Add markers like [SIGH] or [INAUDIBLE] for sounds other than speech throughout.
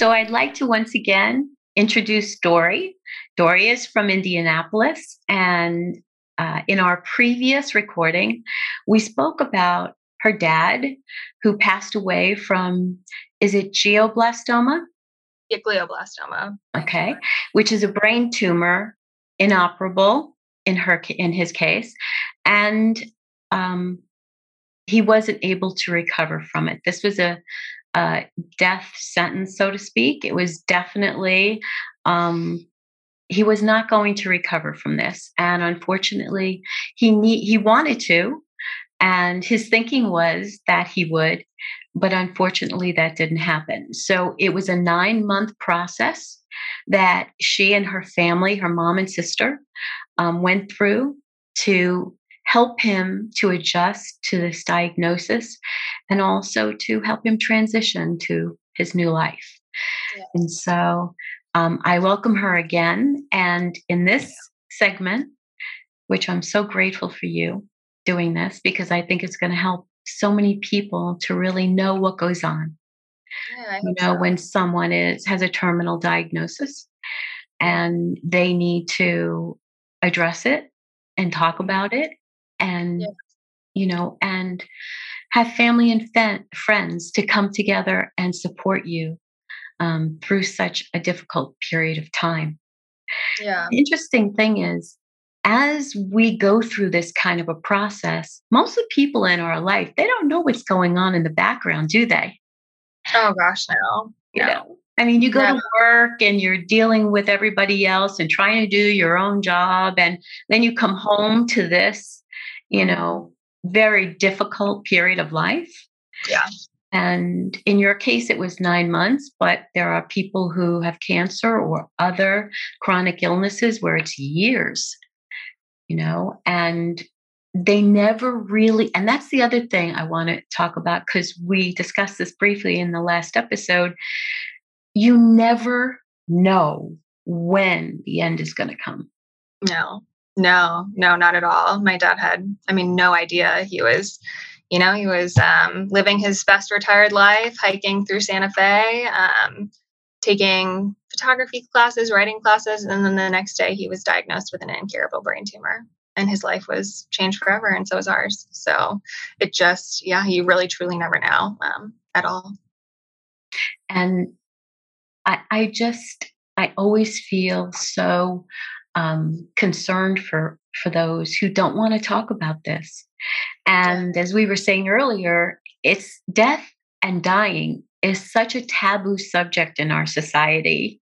So I'd like to once again introduce Dory. Dory is from Indianapolis. And uh, in our previous recording, we spoke about her dad who passed away from, is it glioblastoma? Yeah, glioblastoma. Okay, which is a brain tumor, inoperable in her in his case, and um, he wasn't able to recover from it. This was a uh, death sentence, so to speak. It was definitely, um, he was not going to recover from this. And unfortunately, he, need, he wanted to. And his thinking was that he would, but unfortunately, that didn't happen. So it was a nine month process that she and her family, her mom and sister, um, went through to help him to adjust to this diagnosis and also to help him transition to his new life. Yes. And so um, I welcome her again. And in this segment, which I'm so grateful for you doing this because I think it's going to help so many people to really know what goes on. Yeah, you know, so. when someone is has a terminal diagnosis and they need to address it and talk about it and you know and have family and fe- friends to come together and support you um, through such a difficult period of time. Yeah. The interesting thing is as we go through this kind of a process most of the people in our life they don't know what's going on in the background do they? Oh gosh no. you no. know I mean, you go to work and you're dealing with everybody else and trying to do your own job. And then you come home to this you know, very difficult period of life. Yeah. And in your case, it was nine months, but there are people who have cancer or other chronic illnesses where it's years, you know, and they never really, and that's the other thing I want to talk about because we discussed this briefly in the last episode. You never know when the end is going to come. No. No, no, not at all. My dad had, I mean, no idea. He was, you know, he was um, living his best retired life, hiking through Santa Fe, um, taking photography classes, writing classes, and then the next day he was diagnosed with an incurable brain tumor. And his life was changed forever, and so was ours. So it just, yeah, you really truly never know um, at all. And I, I just, I always feel so um, concerned for for those who don't want to talk about this. And as we were saying earlier, it's death and dying is such a taboo subject in our society.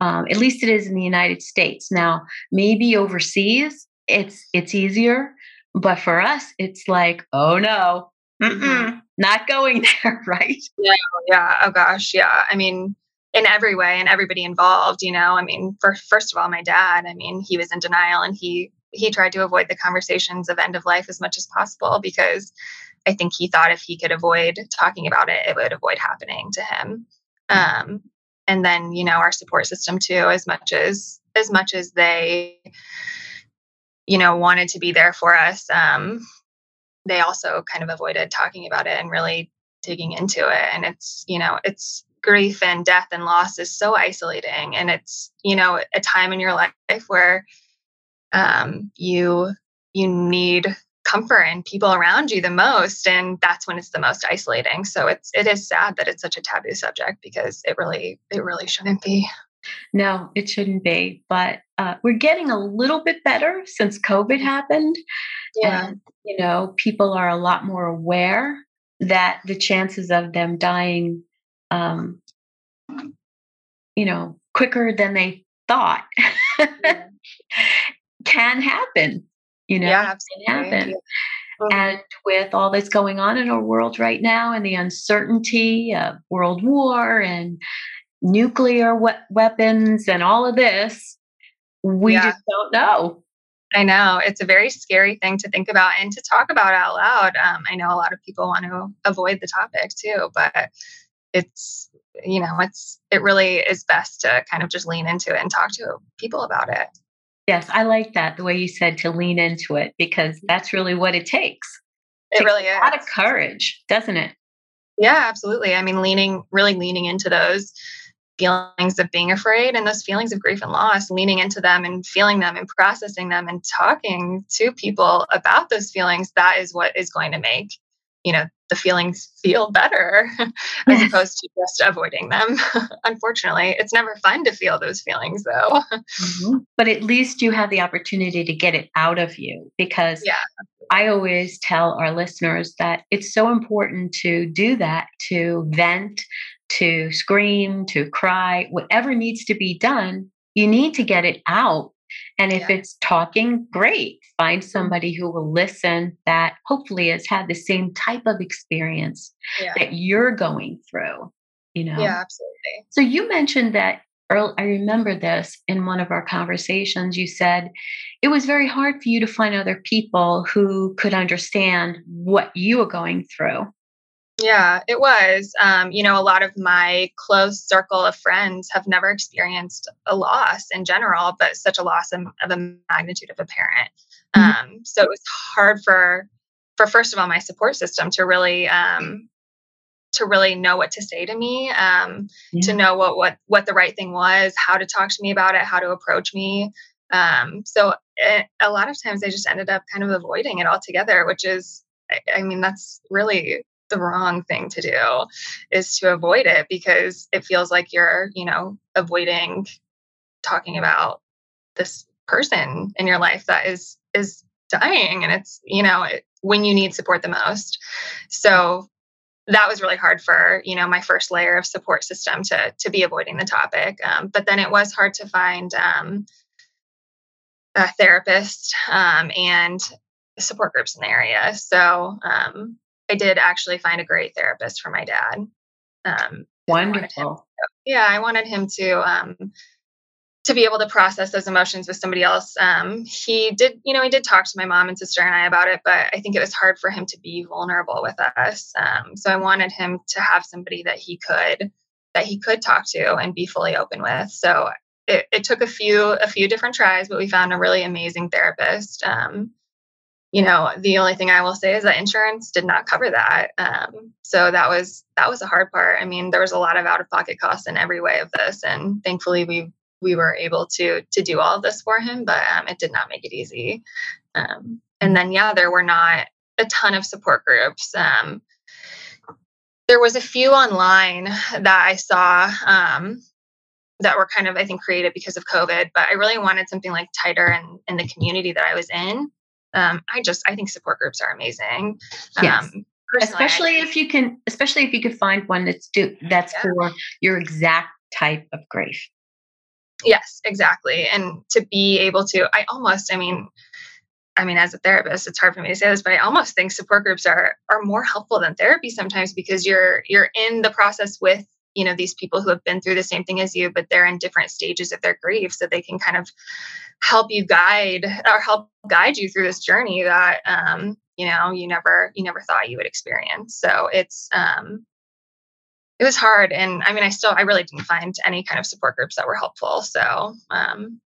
Um, at least it is in the United States. Now, maybe overseas, it's it's easier, but for us, it's like, oh no, mm-hmm. not going [LAUGHS] there, right? Yeah, yeah. Oh gosh, yeah. I mean, in every way and everybody involved you know? I mean for, first of all my dad i mean he was in denial and he he tried to avoid the conversations of end of life as much as possible because i think he thought if he could avoid talking about it it would avoid happening to him. Um, and then you know our support system too as much as as much as they you know wanted to be there for us um, they also kind of avoided talking about it and really digging into it. And it's you know it's grief and death and loss is so isolating. And it's you know a time in your life where um, you you need comfort and people around you the most and that's when it's the most isolating. So it's it is sad that it's such a taboo subject because it really it really shouldn't be. No it shouldn't be. But uh, we're getting a little bit better since covid happened. Yeah. And, you know people are a lot more aware that the chances of them dying um, you know, quicker than they thought [LAUGHS] can happen. You know, yeah, can happen. Mm-hmm. And with all that's going on in our world right now and the uncertainty of world war and nuclear we- weapons and all of this, we yeah. just don't know. I know it's a very scary thing to think about and to talk about out loud. Um, I know a lot of people want to avoid the topic too, but it's you know it's it really is best to kind of just lean into it and talk to people about it. Yes, I like that the way you said to lean into it because mm-hmm. that's really what it takes. It, it really is a lot of courage, doesn't it? Yeah, absolutely. I mean, leaning really leaning into those feelings of being afraid and those feelings of grief and loss, leaning into them and feeling them and processing them and talking to people about those feelings, that is what is going to make, you know, the feelings feel better [LAUGHS] as opposed to just avoiding them. [LAUGHS] Unfortunately, it's never fun to feel those feelings though. Mm-hmm. But at least you have the opportunity to get it out of you because yeah. I always tell our listeners that it's so important to do that, to vent, to scream, to cry, whatever needs to be done, you need to get it out. And if yeah. it's talking, great. Find mm-hmm. somebody who will listen that hopefully has had the same type of experience yeah. that you're going through. You know? Yeah, absolutely. So you mentioned that Earl, I remember this in one of our conversations. You said it was very hard for you to find other people who could understand what you were going through. Yeah, it was. Um, you know, a lot of my close circle of friends have never experienced a loss in general, but such a loss of, of a magnitude of a parent. Mm-hmm. Um, so it was hard for, for first of all, my support system to really, um, to really know what to say to me, um, yeah. to know what what what the right thing was, how to talk to me about it, how to approach me. Um, so it, eh, a lot of times I just ended up kind of avoiding it altogether, which is I mean, that's really the wrong thing to do is to avoid it because it feels like you're, you know, avoiding talking about this person in your life that is is dying and it's, you know, it, when you need support the most. So that was really hard for you know my first layer of support system to to be avoiding the topic um, but then it was hard to find um, a therapist um, and support groups in the area so um, I did actually find a great therapist for my dad. Um, Wonderful. I yeah, I wanted him to um, to be able to process those emotions with somebody else. Um, he did, you know, he did talk to my mom and sister and I about it, but I think it was hard for him to be vulnerable with us. Um, so I wanted him to have somebody that he could that he could talk to and be fully open with. So it, it took a few a few different tries, but we found a really amazing therapist. Um, you know the only thing i will say is that insurance did not cover that. Um, so that was that was a hard part. I mean there was a lot of out of pocket costs in every way of this and thankfully we we were able to to do all of this for him but um, it did not make it easy. Um, and then yeah there were not a ton of support groups. Um, there was a few online that i saw um, that were kind of i think created because of covid but i really wanted something like tighter in, in the community that i was in um, I just I think support groups are amazing. Yes. Um, especially if you can, especially if you could find one that's do that's yeah. for your exact type of grief. Yes, exactly. And to be able to, I almost, I mean, I mean, as a therapist, it's hard for me to say this, but I almost think support groups are are more helpful than therapy sometimes because you're you're in the process with you know these people who have been through the same thing as you but they're in different stages of their grief so they can kind of help you guide or help guide you through this journey that um, you know you never you never thought you would experience. So it's um, it was hard and i mean i still i really didn't find any kind of support groups that were helpful. So um,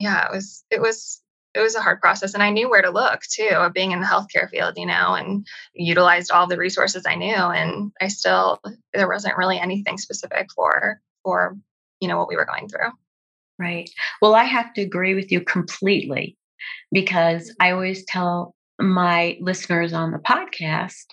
yeah it was it was it was a hard process and i knew where to look too being in the healthcare field you know and utilized all the resources i knew and i still there wasn't really anything specific for for you know what we were going through right well i have to agree with you completely because i always tell my listeners on the podcast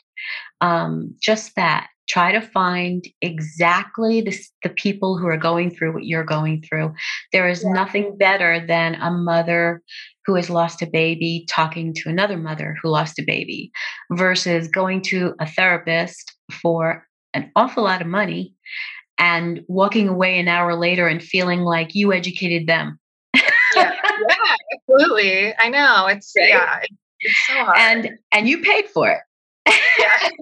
um, just that try to find exactly the, the people who are going through what you're going through. There is yeah. nothing better than a mother who has lost a baby talking to another mother who lost a baby versus going to a therapist for an awful lot of money and walking away an hour later and feeling like you educated them. yeah, yeah, absolutely. I know. [LAUGHS] It's right? yeah, it's so hard. And and you paid for it. yeah. [LAUGHS]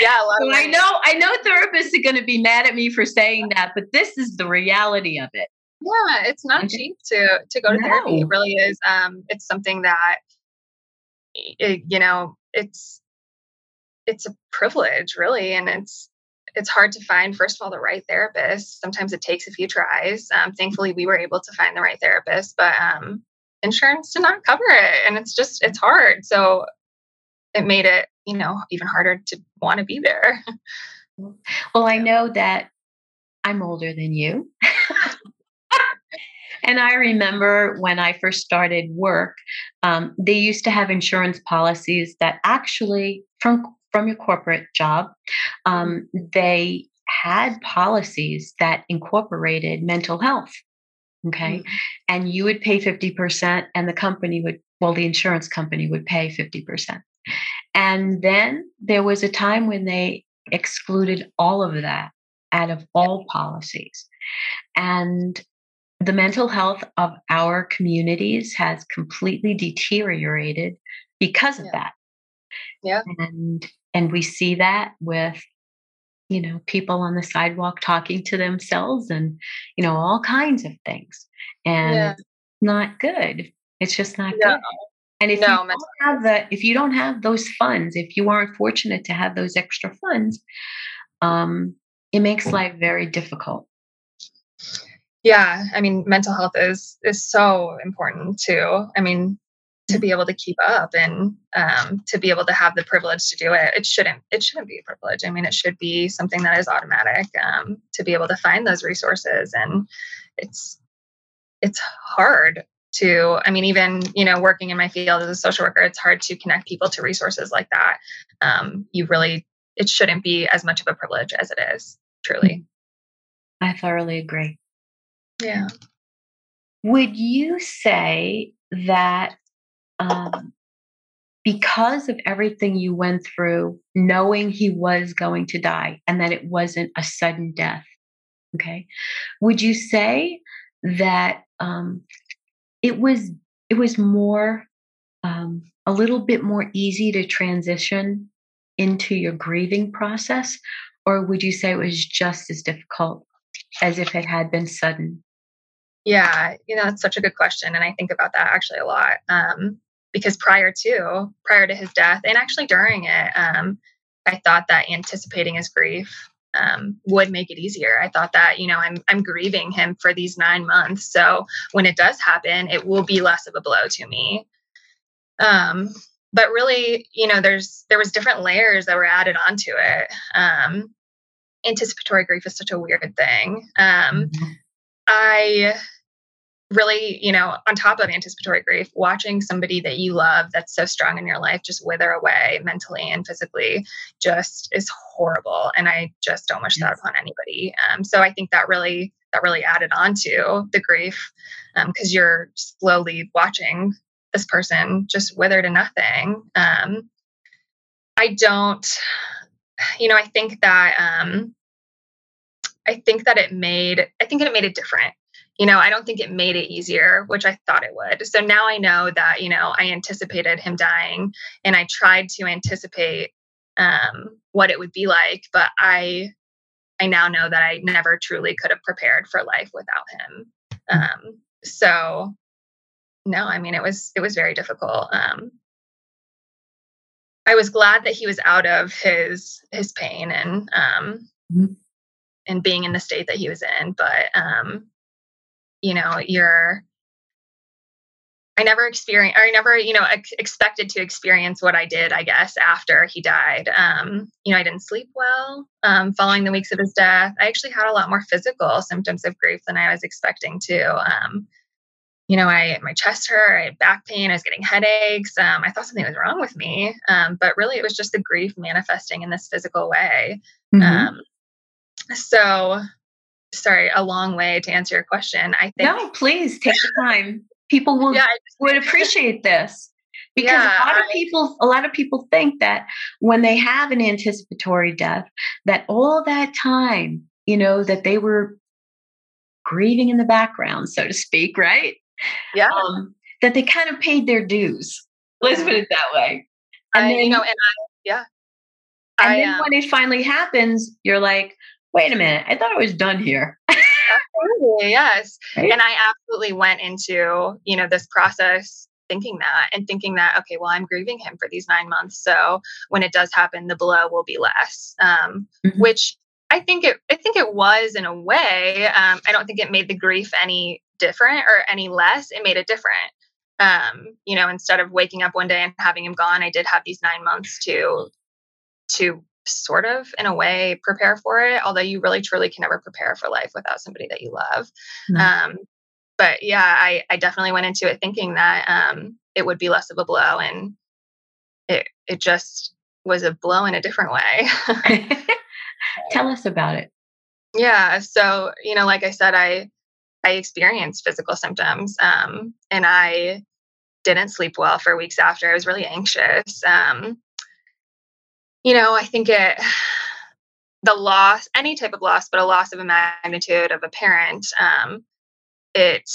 Yeah, so I know I know therapists are going to be mad at me for saying that, but this is the reality of it. Yeah, it's not okay. cheap to to go to no. therapy. It really is. Um, it's something that it, you know, it's it's a privilege, really, and it's it's hard to find first of all the right therapist. Sometimes it takes a few tries. Um, thankfully we were able to find the right therapist but um, insurance did not cover it and it's just it's hard. So it made it you know even harder to want to be there. [LAUGHS] Well i know that i'm older than you. [LAUGHS] And i remember when i first started work um, they used to have insurance policies that actually from from your corporate job um, they had policies that incorporated mental health okay mm-hmm. and you would pay 50% and the company would well the insurance company would pay 50% and then there was a time when they excluded all of that out of all policies. And the mental health of our communities has completely deteriorated because of yeah. that. Yeah. And and we see that with you know people on the sidewalk talking to themselves and you know all kinds of things and yeah. not good it's just not no. good and if no, you don't have the, if you don't have those funds, if you aren't fortunate to have those extra funds, um, it makes life very difficult. Yeah, I mean, mental health is is so important too. I mean, to be able to keep up and um, to be able to have the privilege to do it, it shouldn't it shouldn't be a privilege. I mean, it should be something that is automatic um, to be able to find those resources, and it's it's hard to i mean even you know working in my field as a social worker it's hard to connect people to resources like that. Um, you really it shouldn't be as much of a privilege as it is truly. I thoroughly agree. Yeah. Would you say that um, because of everything you went through knowing he was going to die and that it wasn't a sudden death okay? Would you say that um, it was it was more um, a little bit more easy to transition into your grieving process? Or would you say it was just as difficult as if it had been sudden? Yeah you know that's such a good question and i think about that actually a lot um, because prior to prior to his death and actually during it um, i thought that anticipating his grief um, would make it easier. I thought that you know I'm I'm grieving him for these nine months, so when it does happen, it will be less of a blow to me. Um, but really, you know, there's there was different layers that were added onto it. Um, anticipatory grief is such a weird thing. Um, mm-hmm. I really, you know, on top of anticipatory grief, watching somebody that you love that's so strong in your life just wither away mentally and physically just is horrible. And I just don't wish that upon anybody. Um, so I think that really that really added on to the grief because um, you're slowly watching this person just wither to nothing. Um, I don't, you know, I think that um, I think that it made I think it made it different you know, I don't think it made it easier, which I thought it would. So now I know that, you know, I anticipated him dying and I tried to anticipate um, what it would be like, but I I now know that I never truly could have prepared for life without him. Um, so no, I mean it was it was very difficult. Um, I was glad that he was out of his his pain and um, mm-hmm. and being in the state that he was in, but um, you know you're I never experienced, or I never, you know, ex- expected to experience what I did, I guess, after he died. Um, you know, I didn't sleep well um, following the weeks of his death. I actually had a lot more physical symptoms of grief than I was expecting to. Um, you know, I my chest hurt, I had back pain, I was getting headaches. Um, I thought something was wrong with me, um, but really it was just the grief manifesting in this physical way. Mm-hmm. Um, so sorry, a long way to answer your question. I think No, please take the time. People will yeah, would appreciate this. Because yeah, a lot of I, people a lot of people think that when they have an anticipatory death, that all that time you know, that they were grieving in the background, so to speak, right? Yeah. Um, that they kind of paid their dues. Let's put it that way. And I, then, you know, and I, yeah. And I, then um, when it finally happens, you're like, wait a minute, I thought I was done here. [LAUGHS] absolutely, yes. Right? And I absolutely went into, you know, this process thinking that and thinking that, okay, well, I'm grieving him for these nine months. So when it does happen, the blow will be less. Um, mm-hmm. which I think it I think it was in a way. Um, I don't think it made the grief any different or any less. It made it different. Um, you know, instead of waking up one day and having him gone, I did have these nine months to to sort of in a way prepare for it although you really truly can never prepare for life without somebody that you love. Mm-hmm. um, but yeah I, I definitely went into it thinking that um, it would be less of a blow and it it just was a blow in a different way. [LAUGHS] [LAUGHS] Tell us about it. Yeah so you know like i said i i experienced physical symptoms um, and i didn't sleep well for weeks after. I was really anxious um, you know, I think it, the loss, any type of loss, but a loss of a magnitude of a parent, um, it,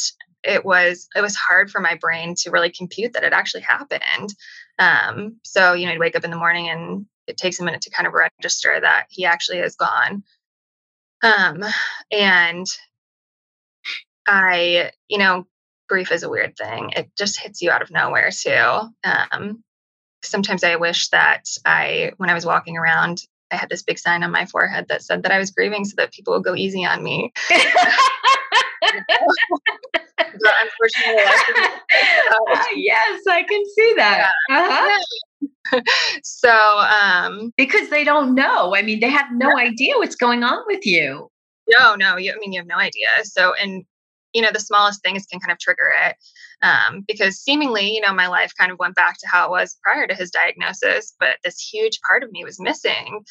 it was it was hard for my brain to really compute that it actually happened. Um, so you know, I'd wake up in the morning and it takes a minute to kind of register that he actually is gone. Um, and I, you know, grief is a weird thing. It just hits you out of nowhere too. Um, sometimes I wish that I, when I was walking around, I had this big sign on my forehead that said that I was grieving so that people would go easy on me. [LAUGHS] but unfortunately, uh, [LAUGHS] yes, I can see that. Yeah. Uh-huh. [LAUGHS] so, um, because they don't know. I mean, they have no yeah. idea what's going on with you. No, no. You, I mean, you have no idea. So, and you know, the smallest things can kind of trigger it um, because seemingly, you know, my life kind of went back to how it was prior to his diagnosis, but this huge part of me was missing.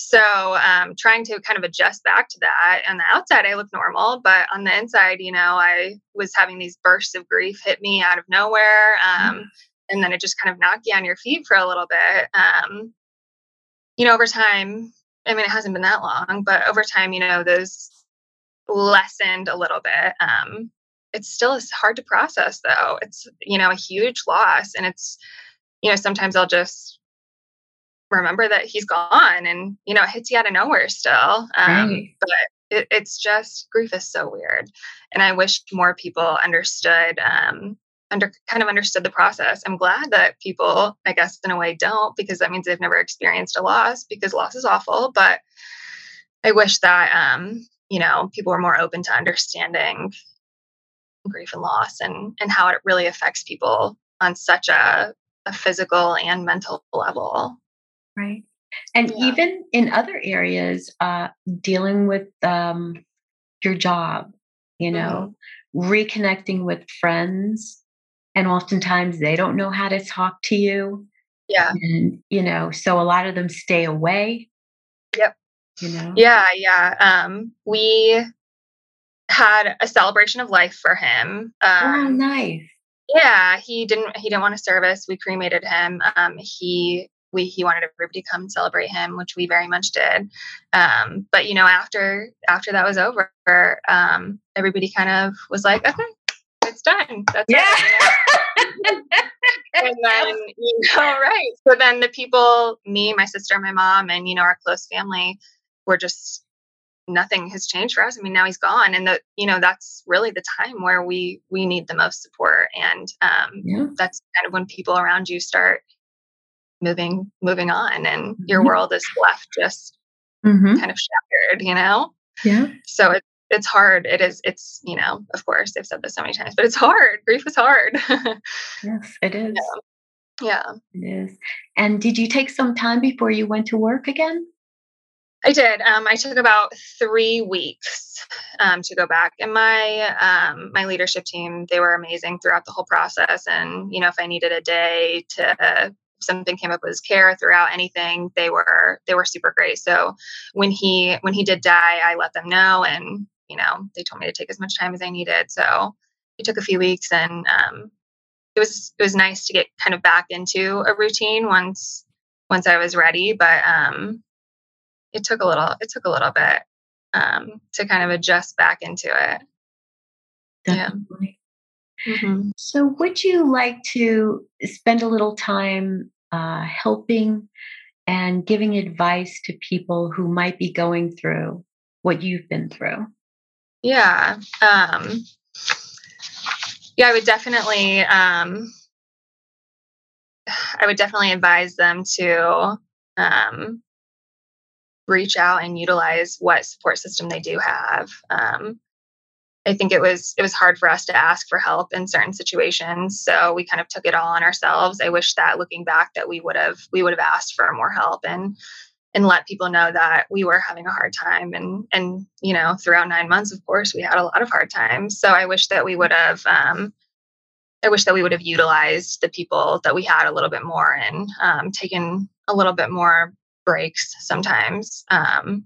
So, um, trying to kind of adjust back to that. On the outside, I look normal, but on the inside, you know, I was having these bursts of grief hit me out of nowhere. Um, mm. And then it just kind of knocked you on your feet for a little bit. Um, you know, over time, I mean, it hasn't been that long, but over time, you know, those lessened a little bit. Um, it still is hard to process though. It's, you know, a huge loss. And it's, you know, sometimes I'll just remember that he's gone and, you know, it hits you out of nowhere still. Um, right. But it, it's just grief is so weird. And I wish more people understood, um, under kind of understood the process. I'm glad that people, I guess, in a way, don't because that means they've never experienced a loss because loss is awful. But I wish that um, you know people were more open to understanding grief and loss and and how it really affects people on such a, a physical and mental level. Right. And yeah. even in other areas uh, dealing with um, your job you know mm-hmm. reconnecting with friends and oftentimes they don't know how to talk to you yeah. and you know so a lot of them stay away. Yep. You know? Yeah yeah um we had a celebration of life for him. Oh, um, oh, nice. Yeah, he didn't. He didn't want a service. We cremated him. Um, he we he wanted everybody to come and celebrate him, which we very much did. Um, but you know, after after that was over, um, everybody kind of was like, okay, it's done. That's yeah. it. You know? and then [LAUGHS] you know, [LAUGHS] right. So then the people, me, my sister, my mom, and you know, our close family, were just nothing has changed for us. I mean, now he's gone, and that you know that's really the time where we we need the most support, and um, yeah. that's kind of when people around you start moving moving on, and mm-hmm. your world is left just mm-hmm. kind of shattered. You know. Yeah. So it, it's hard. It is. It's you know. Of course, they've said this so many times, but it's hard. Grief is hard. [LAUGHS] yes, it is. Yeah. yeah. It is. And did you take some time before you went to work again? I did. Um, I took about three weeks um, to go back, and my um, my leadership team they were amazing throughout the whole process. And you know, if I needed a day to something came up with care throughout anything, they were they were super great. So when he when he did die, I let them know, and you know, they told me to take as much time as I needed. So it took a few weeks, and um, it was it was nice to get kind of back into a routine once once I was ready. But um, it took a little it took a little bit um, to kind of adjust back into it. Definitely. Yeah. Mm-hmm. So, would you like to spend a little time uh, helping and giving advice to people who might be going through what you've been through? Yeah. Um, yeah, I would definitely, um, [SIGHS] I would definitely advise them to um, reach out and utilize what support system they do have. Um, I think it was it was hard for us to ask for help in certain situations, so we kind of took it all on ourselves. I wish that looking back that we would have we would have asked for more help and and let people know that we were having a hard time and and you know throughout nine months of course we had a lot of hard times so i wish that we would have um, i wish that we would have utilized the people that we had a little bit more and um, taken a little bit more breaks sometimes um,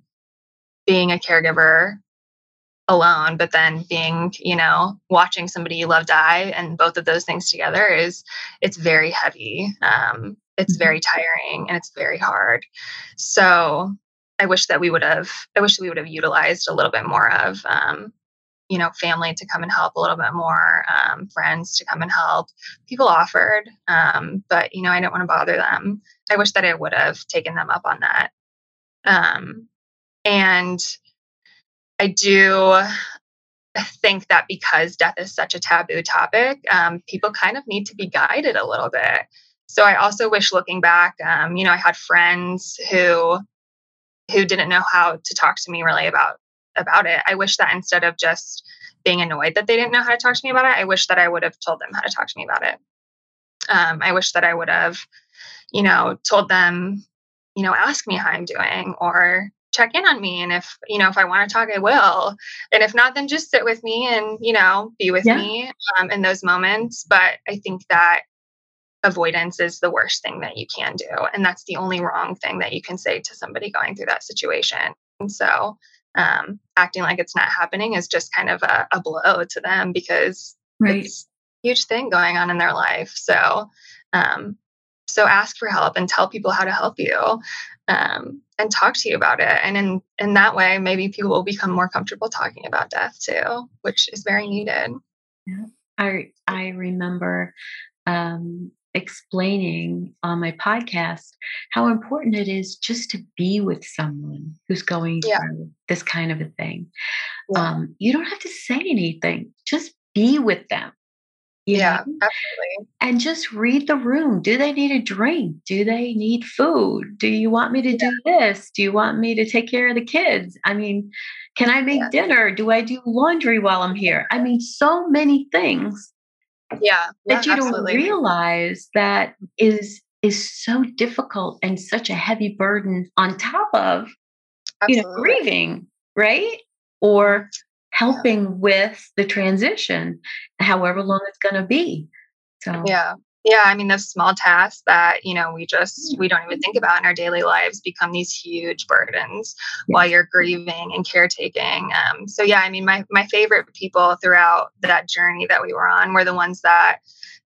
being a caregiver alone but then being you know watching somebody you love die and both of those things together is it's very heavy um, it's very mm-hmm. tiring and it's very hard so i wish that we would have i wish that we would have utilized a little bit more of um, you know family to come and help a little bit more um, friends to come and help. People offered um, but you know i didn't want to bother them. I wish that i would have taken them up on that. Um, and i do think that because death is such a taboo topic um, people kind of need to be guided a little bit. So I also wish looking back, um, you know, I had friends who who didn't know how to talk to me really about about it. I wish that instead of just being annoyed that they didn't know how to talk to me about it, I wish that I would have told them how to talk to me about it. Um, I wish that I would have, you know, told them, you know, ask me how I'm doing or check in on me. And if, you know, if I want to talk, I will. And if not, then just sit with me and, you know, be with yeah. me um, in those moments. But I think that avoidance is the worst thing that you can do. And that's the only wrong thing that you can say to somebody going through that situation. And so um, acting like it's not happening is just kind of a, a blow to them because right. it's a huge thing going on in their life. So, um, so ask for help and tell people how to help you um, and talk to you about it. And in, in that way, maybe people will become more comfortable talking about death too, which is very needed. Yeah. I, I remember um, explaining on my podcast how important it is just to be with someone who's going yeah. through this kind of a thing. Yeah. Um, you don't have to say anything, just be with them. yeah, know? absolutely. And just read the room. Do they need a drink? Do they need food? Do you want me to yeah. do this? Do you want me to take care of the kids? I mean, can I make dinner? Do I do laundry while I'm here? I mean, so many things yeah, that you absolutely. don't realize that is is so difficult and such a heavy burden on top of absolutely. you know grieving right or helping yeah. with the transition however long it's going to be so yeah yeah i mean those small tasks that you know we just we don't even think about in our daily lives become these huge burdens yeah. while you're grieving and caretaking um, so yeah i mean my, my favorite people throughout that journey that we were on were the ones that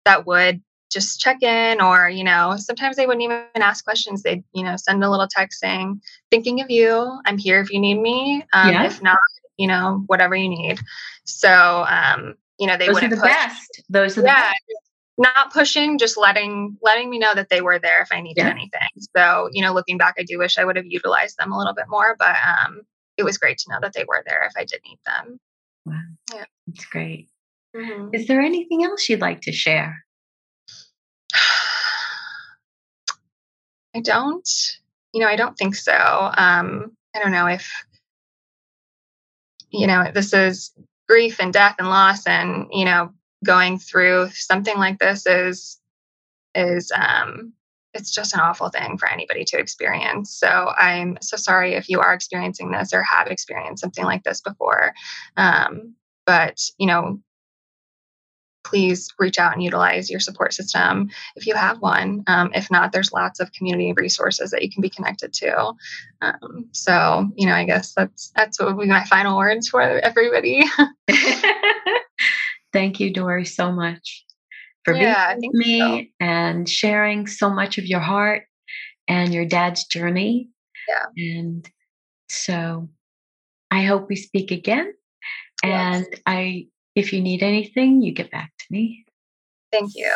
that would just check in or you know sometimes they wouldn't even ask questions they'd you know send a little text saying thinking of you i'm here if you need me um, yeah. if not you know whatever you need so um, you know they are the push. best those are the yeah, best not pushing just letting letting me know that they were there if i needed yeah. anything. So you know looking back i do wish i would have utilized them a little bit more but um it was great to know that they were there if i did need them. Wow. Yeah. It's great. Mm-hmm. is there anything else you'd like to share? I don't you know i don't think so. Um i don't know if you know this is grief and death and loss and you know going through something like this is is um, it's just an awful thing for anybody to experience. So I'm so sorry if you are experiencing this or have experienced something like this before. Um, but you know, please reach out and utilize your support system if you have one. Um, if not, there's lots of community resources that you can be connected to. Um, so you know, I guess that's that's what would be my final words for everybody. [LAUGHS] [LAUGHS] Thank you, Dory, so much for yeah, being with me so. and sharing so much of your heart and your dad's journey. Yeah. And so I hope we speak again. And I, if you need anything, you get back to me. Thank you.